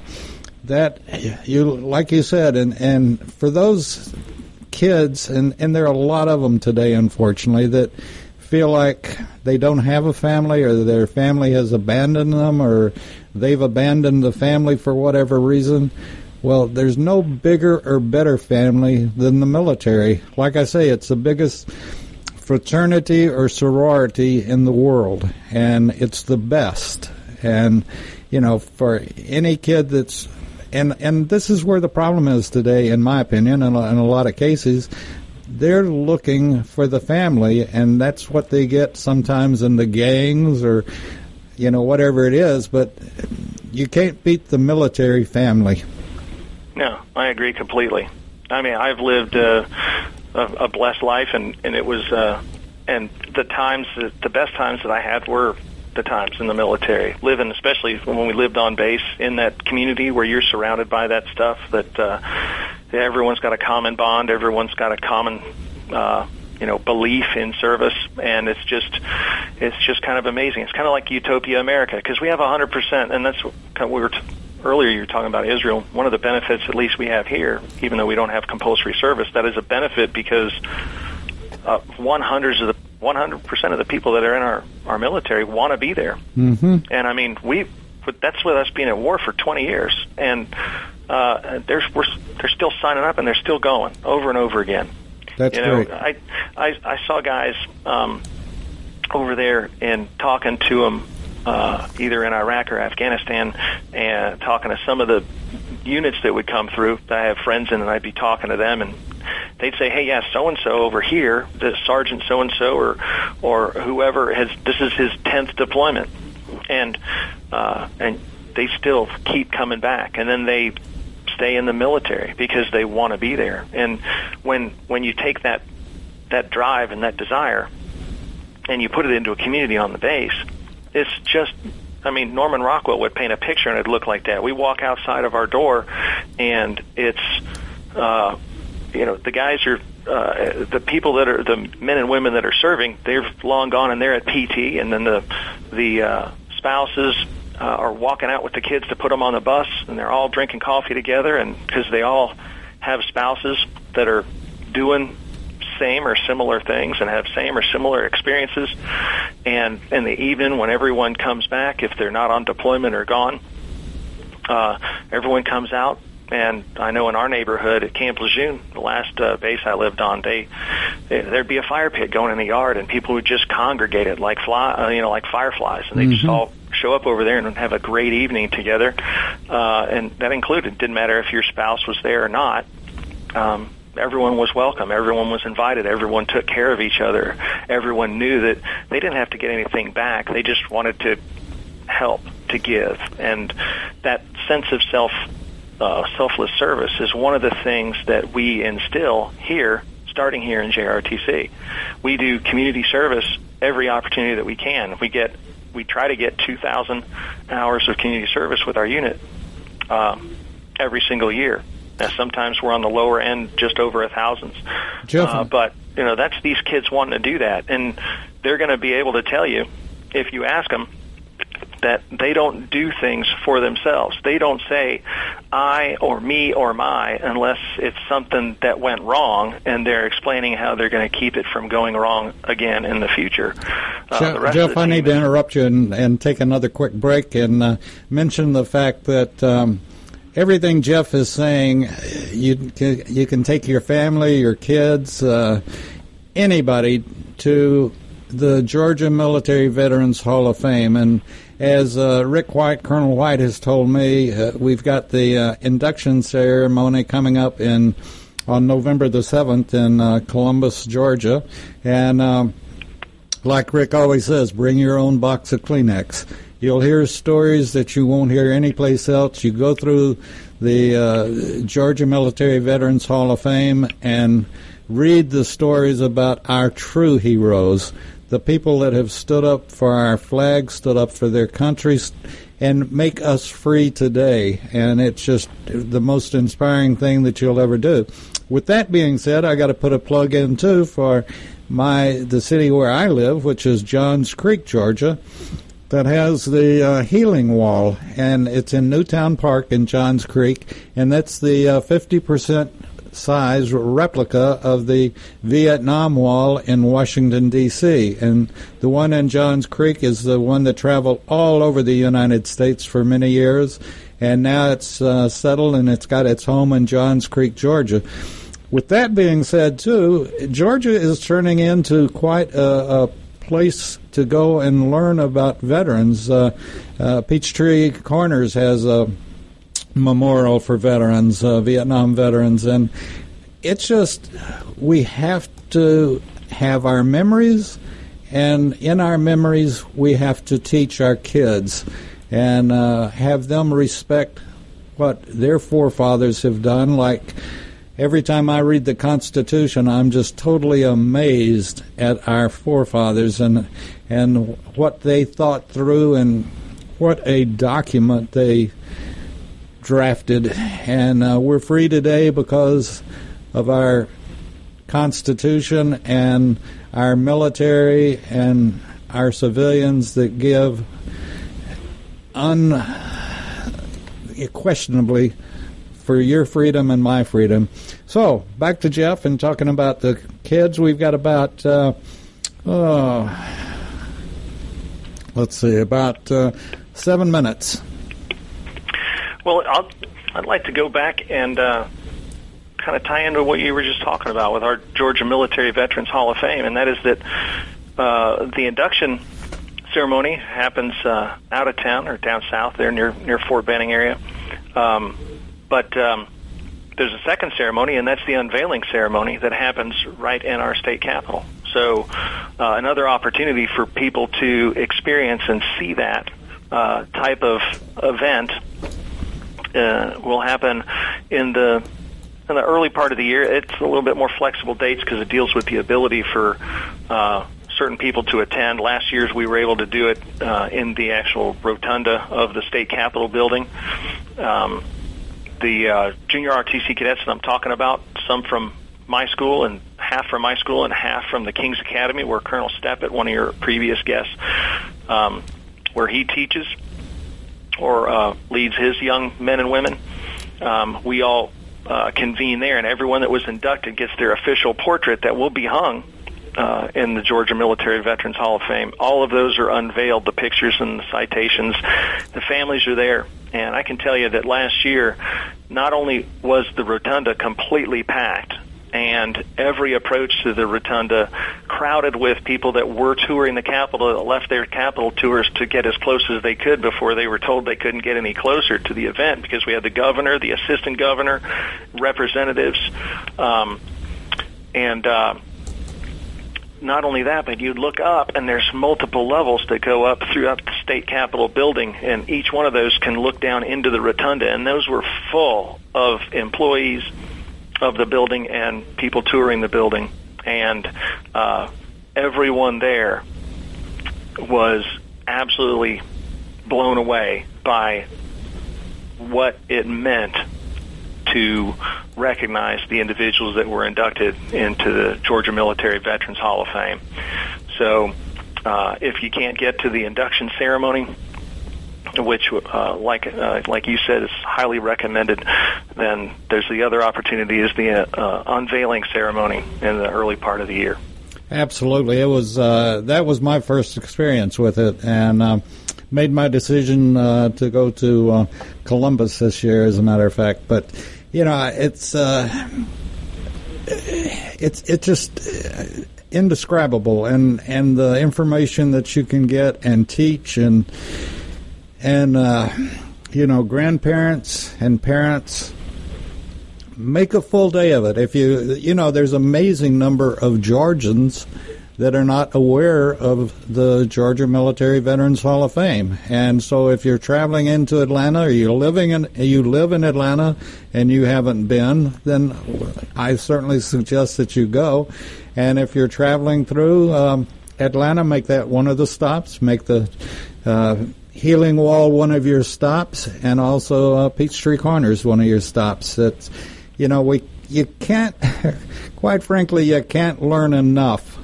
that you like you said, and and for those kids, and and there are a lot of them today, unfortunately, that feel like they don't have a family or their family has abandoned them or they've abandoned the family for whatever reason. Well, there's no bigger or better family than the military. Like I say, it's the biggest fraternity or sorority in the world, and it's the best. And you know, for any kid that's and and this is where the problem is today, in my opinion, in a, in a lot of cases. They're looking for the family, and that's what they get sometimes in the gangs or, you know, whatever it is. But you can't beat the military family. No, I agree completely. I mean, I've lived uh, a, a blessed life, and and it was uh, and the times that, the best times that I had were the times in the military, living especially when we lived on base in that community where you're surrounded by that stuff. That uh, everyone's got a common bond, everyone's got a common. Uh, you know belief in service and it's just it's just kind of amazing it's kind of like utopia america because we have a hundred percent and that's what we were t- earlier you were talking about Israel. One of the benefits, at least we have here, even though we don't have compulsory service, that is a benefit because uh, one hundreds of the one hundred percent of the people that are in our our military want to be there. Mm-hmm. And I mean, we that's with us being at war for twenty years, and uh, there's we're they're still signing up and they're still going over and over again. That's you know, great. I I I saw guys um, over there and talking to them uh, either in Iraq or Afghanistan, and talking to some of the units that would come through. I have friends in, and I'd be talking to them, and they'd say, "Hey, yeah, so and so over here, the sergeant so and so, or or whoever has this is his tenth deployment," and uh, and they still keep coming back, and then they stay in the military because they want to be there. And when when you take that that drive and that desire and you put it into a community on the base, it's just I mean, Norman Rockwell would paint a picture and it'd look like that. We walk outside of our door and it's uh you know, the guys are uh, the people that are the men and women that are serving. They're long gone and they're at PT, and then the the uh, spouses uh, are walking out with the kids to put them on the bus, and they're all drinking coffee together, and because they all have spouses that are doing same or similar things and have same or similar experiences. And in the evening, when everyone comes back, if they're not on deployment or gone, uh, everyone comes out and I know in our neighborhood at Camp Lejeune, the last uh, base I lived on, they, they there'd be a fire pit going in the yard, and people would just congregate it like fly, uh, you know, like fireflies, and they mm-hmm. just all show up over there and have a great evening together. Uh, and that included didn't matter if your spouse was there or not. Um, everyone was welcome. Everyone was invited. Everyone took care of each other. Everyone knew that they didn't have to get anything back. They just wanted to help, to give, and that sense of self uh, selfless service is one of the things that we instill here, starting here in JROTC. We do community service every opportunity that we can. We get we try to get 2,000 hours of community service with our unit um, every single year. Now, sometimes we're on the lower end, just over a thousand. Uh, but you know, that's these kids wanting to do that, and they're going to be able to tell you if you ask them that they don't do things for themselves. They don't say I or me or my unless it's something that went wrong and they're explaining how they're going to keep it from going wrong again in the future. Uh, Jeff, Jeff I need to interrupt you and, and, take another quick break and uh, mention the fact that um, everything Jeff is saying, you can, you can take your family, your kids, uh, anybody to the Georgia Military Veterans Hall of Fame. And as uh, Rick White, Colonel White, has told me, uh, we've got the uh, induction ceremony coming up in on November the seventh in uh, Columbus, Georgia, and um, like Rick always says, bring your own box of Kleenex. You'll hear stories that you won't hear anyplace else. You go through the uh, Georgia Military Veterans Hall of Fame and read the stories about our true heroes the people that have stood up for our flag, stood up for their countries, and make us free today. And it's just the most inspiring thing that you'll ever do. With that being said, I got to put a plug in too for my the city where I live, which is Johns Creek, Georgia. That has the uh, healing wall, and it's in Newtown Park in Johns Creek, and that's the uh, fifty percent size replica of the Vietnam Wall in Washington, D.C. And the one in Johns Creek is the one that traveled all over the United States for many years. And now it's uh, settled and it's got its home in Johns Creek, Georgia. With that being said, too, Georgia is turning into quite a, a place to go and learn about veterans. Uh, uh, Peachtree Corners has a memorial for veterans, uh, Vietnam veterans, and it's just we have to have our memories, and in our memories we have to teach our kids and uh, have them respect what their forefathers have done. Like every time I read the Constitution, I'm just totally amazed at our forefathers and and what they thought through and what a document they drafted, and uh, we're free today because of our Constitution and our military and our civilians that give unquestionably for your freedom and my freedom. So back to Jeff and talking about the kids. We've got about uh, oh, let's see, about uh, seven minutes. Well, I'll, I'd like to go back and uh, kind of tie into what you were just talking about with our Georgia Military Veterans Hall of Fame, and that is that uh, the induction ceremony happens uh, out of town or down south there near near Fort Benning area. Um, but um, there's a second ceremony, and that's the unveiling ceremony that happens right in our state capitol. So, uh, another opportunity for people to experience and see that uh, type of event uh, will happen in the in the early part of the year. It's a little bit more flexible dates because it deals with the ability for uh, certain people to attend. Last year's we were able to do it uh, in the actual rotunda of the state capitol building. Um, the uh, junior ROTC cadets that I'm talking about, some from my school and half from my school and half from the King's Academy, where Colonel Steppett, one of your previous guests, um, where he teaches or uh, leads his young men and women. Um, we all uh, convene there, and everyone that was inducted gets their official portrait that will be hung uh, in the Georgia Military Veterans Hall of Fame. All of those are unveiled, the pictures and the citations. The families are there. And I can tell you that last year, not only was the rotunda completely packed, and every approach to the rotunda crowded with people that were touring the Capitol that left their Capitol tours to get as close as they could before they were told they couldn't get any closer to the event because we had the governor, the assistant governor, representatives, um, and uh, not only that, but you'd look up and there's multiple levels that go up throughout the state capitol building, and each one of those can look down into the rotunda, and those were full of employees of the building and people touring the building, and uh, everyone there was absolutely blown away by what it meant to recognize the individuals that were inducted into the Georgia Military Veterans Hall of Fame. So, uh, if you can't get to the induction ceremony, which, uh, like uh, like you said, is highly recommended. Then there's the other opportunity is the uh, unveiling ceremony in the early part of the year. Absolutely, it was uh, that was my first experience with it, and uh, made my decision uh, to go to uh, Columbus this year, as a matter of fact. But you know, it's uh, it's it's just indescribable, and and the information that you can get and teach and and uh, you know grandparents and parents make a full day of it. If you you know there's amazing number of georgians that are not aware of the Georgia Military Veterans Hall of Fame. And so if you're traveling into Atlanta or you're living in you live in Atlanta and you haven't been, then I certainly suggest that you go. And if you're traveling through um, Atlanta, make that one of the stops. Make the uh, Healing Wall one of your stops, and also uh, Peachtree Corners one of your stops. It's, you know, we you can't, quite frankly, you can't learn enough,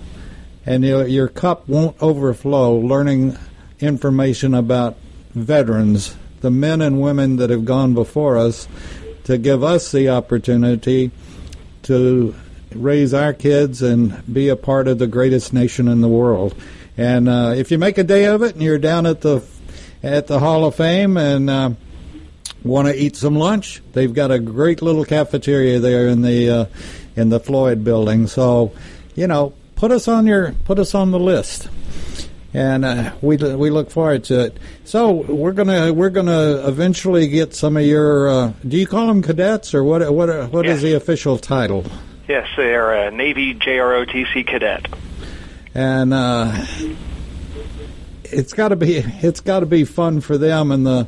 and your cup won't overflow learning information about veterans, the men and women that have gone before us, to give us the opportunity to raise our kids and be a part of the greatest nation in the world. And uh, if you make a day of it and you're down at the at the Hall of Fame and uh, want to eat some lunch, they've got a great little cafeteria there in the uh, in the Floyd building. So, you know, put us on your put us on the list, and uh, we we look forward to it. So we're gonna we're gonna eventually get some of your. Uh, do you call them cadets or what? What what yes. is the official title? Yes, they are a Navy JROTC cadet. And uh, it's got to be it's got to be fun for them and the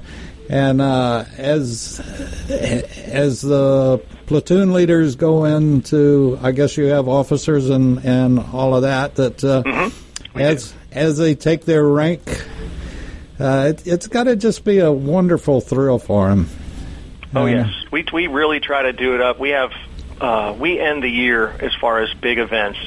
and uh, as as the platoon leaders go into I guess you have officers and and all of that that uh, mm-hmm. as as they take their rank uh, it, has got to just be a wonderful thrill for them. Oh yes, we we really try to do it up. We have uh, we end the year as far as big events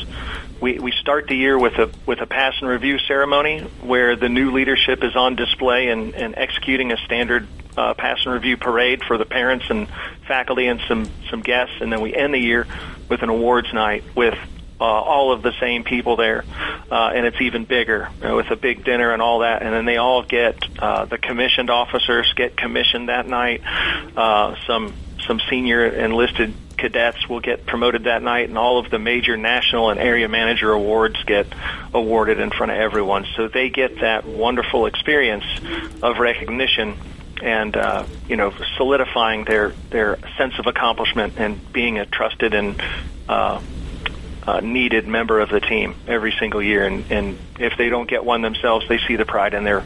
we, we start the year with a with a pass and review ceremony where the new leadership is on display and, and executing a standard uh, pass and review parade for the parents and faculty and some some guests, and then we end the year with an awards night with uh, all of the same people there, uh, and it's even bigger uh, with a big dinner and all that. And then they all get uh, the commissioned officers get commissioned that night. Uh, some some senior enlisted cadets will get promoted that night, and all of the major national and area manager awards get awarded in front of everyone. So they get that wonderful experience of recognition and uh, you know solidifying their their sense of accomplishment and being a trusted and uh, uh, needed member of the team every single year. And, and if they don't get one themselves, they see the pride in their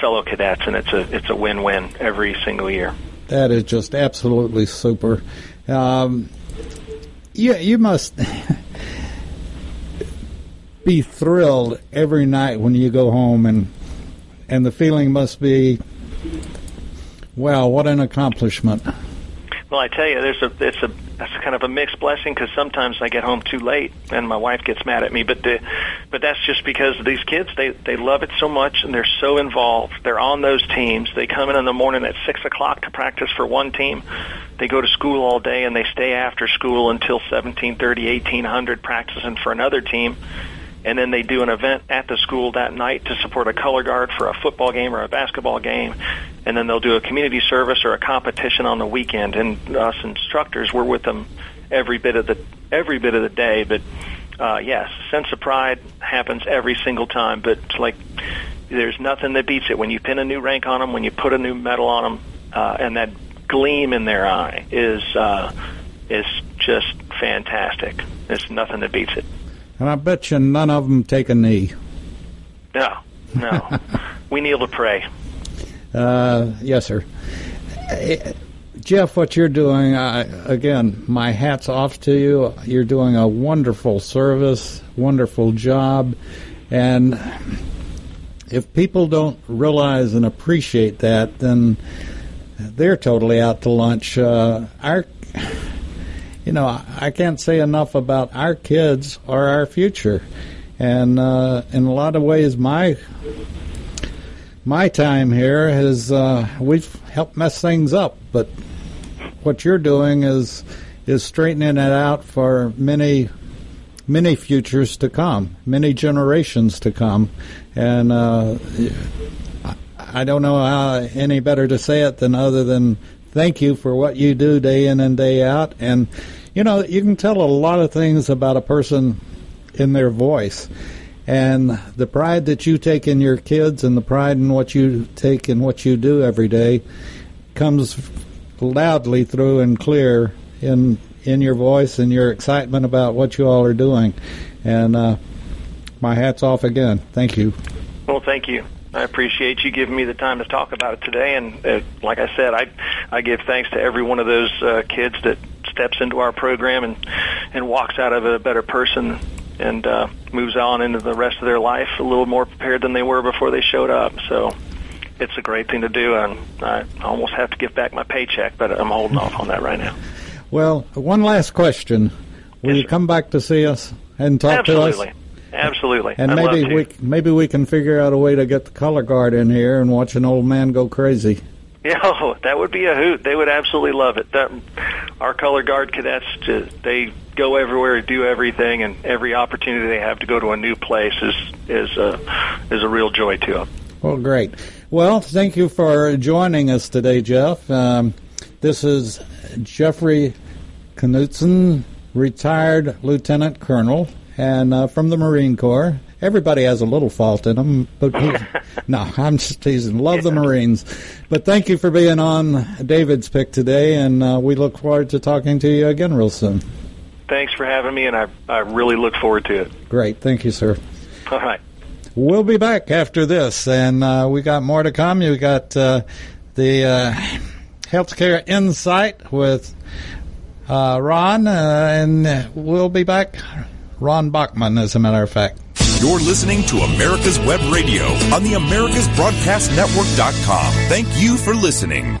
fellow cadets, and it's a it's a win win every single year. that is just absolutely super. Um, you you must be thrilled every night when you go home, and and the feeling must be, wow, what an accomplishment. Well, I tell you, there's a it's a that's kind of a mixed blessing because sometimes I get home too late and my wife gets mad at me. But the, but that's just because these kids they they love it so much and they're so involved. They're on those teams. They come in in the morning at six o'clock to practice for one team. They go to school all day and they stay after school until seventeen thirty, eighteen hundred practicing for another team and then they do an event at the school that night to support a color guard for a football game or a basketball game, and then they'll do a community service or a competition on the weekend. And us instructors, we're with them every bit of the every bit of the day. But uh, yes, sense of pride happens every single time. But like there's nothing that beats it when you pin a new rank on them, when you put a new medal on them, uh, and that gleam in their eye is uh, is just fantastic. There's nothing that beats it. And I bet you none of them take a knee. No, no. we kneel to pray. Uh, yes, sir. Uh, Jeff, what you're doing, again, my hat's off to you. You're doing a wonderful service, wonderful job. And if people don't realize and appreciate that, then they're totally out to lunch. Uh, our you know, I can't say enough about our kids or our future. And uh, in a lot of ways, my my time here has uh, we've helped mess things up. But what you're doing is is straightening it out for many many futures to come, many generations to come, and uh, I don't know how any better to say it than other than thank you for what you do day in and day out. And, you know, you can tell a lot of things about a person in their voice. And the pride that you take in your kids and the pride in what you take in what you do every day comes loudly through and clear in in your voice and your excitement about what you all are doing. And uh, my hat's off again. Thank you. Well, thank you. I appreciate you giving me the time to talk about it today. And uh, like I said, I I give thanks to every one of those uh, kids that steps into our program and and walks out of it a better person and uh, moves on into the rest of their life a little more prepared than they were before they showed up. So it's a great thing to do, and I almost have to give back my paycheck, but I'm holding off on that right now. Well, one last question: Will yes, you come back to see us and talk Absolutely. to us? Absolutely. And I'd maybe we maybe we can figure out a way to get the color guard in here and watch an old man go crazy. Yeah, oh, that would be a hoot. They would absolutely love it. That our color guard cadets, just, they go everywhere, do everything, and every opportunity they have to go to a new place is is a is a real joy to them. Well, great. Well, thank you for joining us today, Jeff. Um, this is Jeffrey Knutson, retired lieutenant colonel, and uh, from the Marine Corps. Everybody has a little fault in them, but no, I'm just teasing. Love the Marines, but thank you for being on David's pick today, and uh, we look forward to talking to you again real soon. Thanks for having me, and I I really look forward to it. Great, thank you, sir. All right. We'll be back after this, and uh, we got more to come. You got uh, the uh, healthcare insight with uh, Ron, uh, and we'll be back. Ron Bachman, as a matter of fact. You're listening to America's Web Radio on the AmericasBroadcastNetwork.com. Thank you for listening.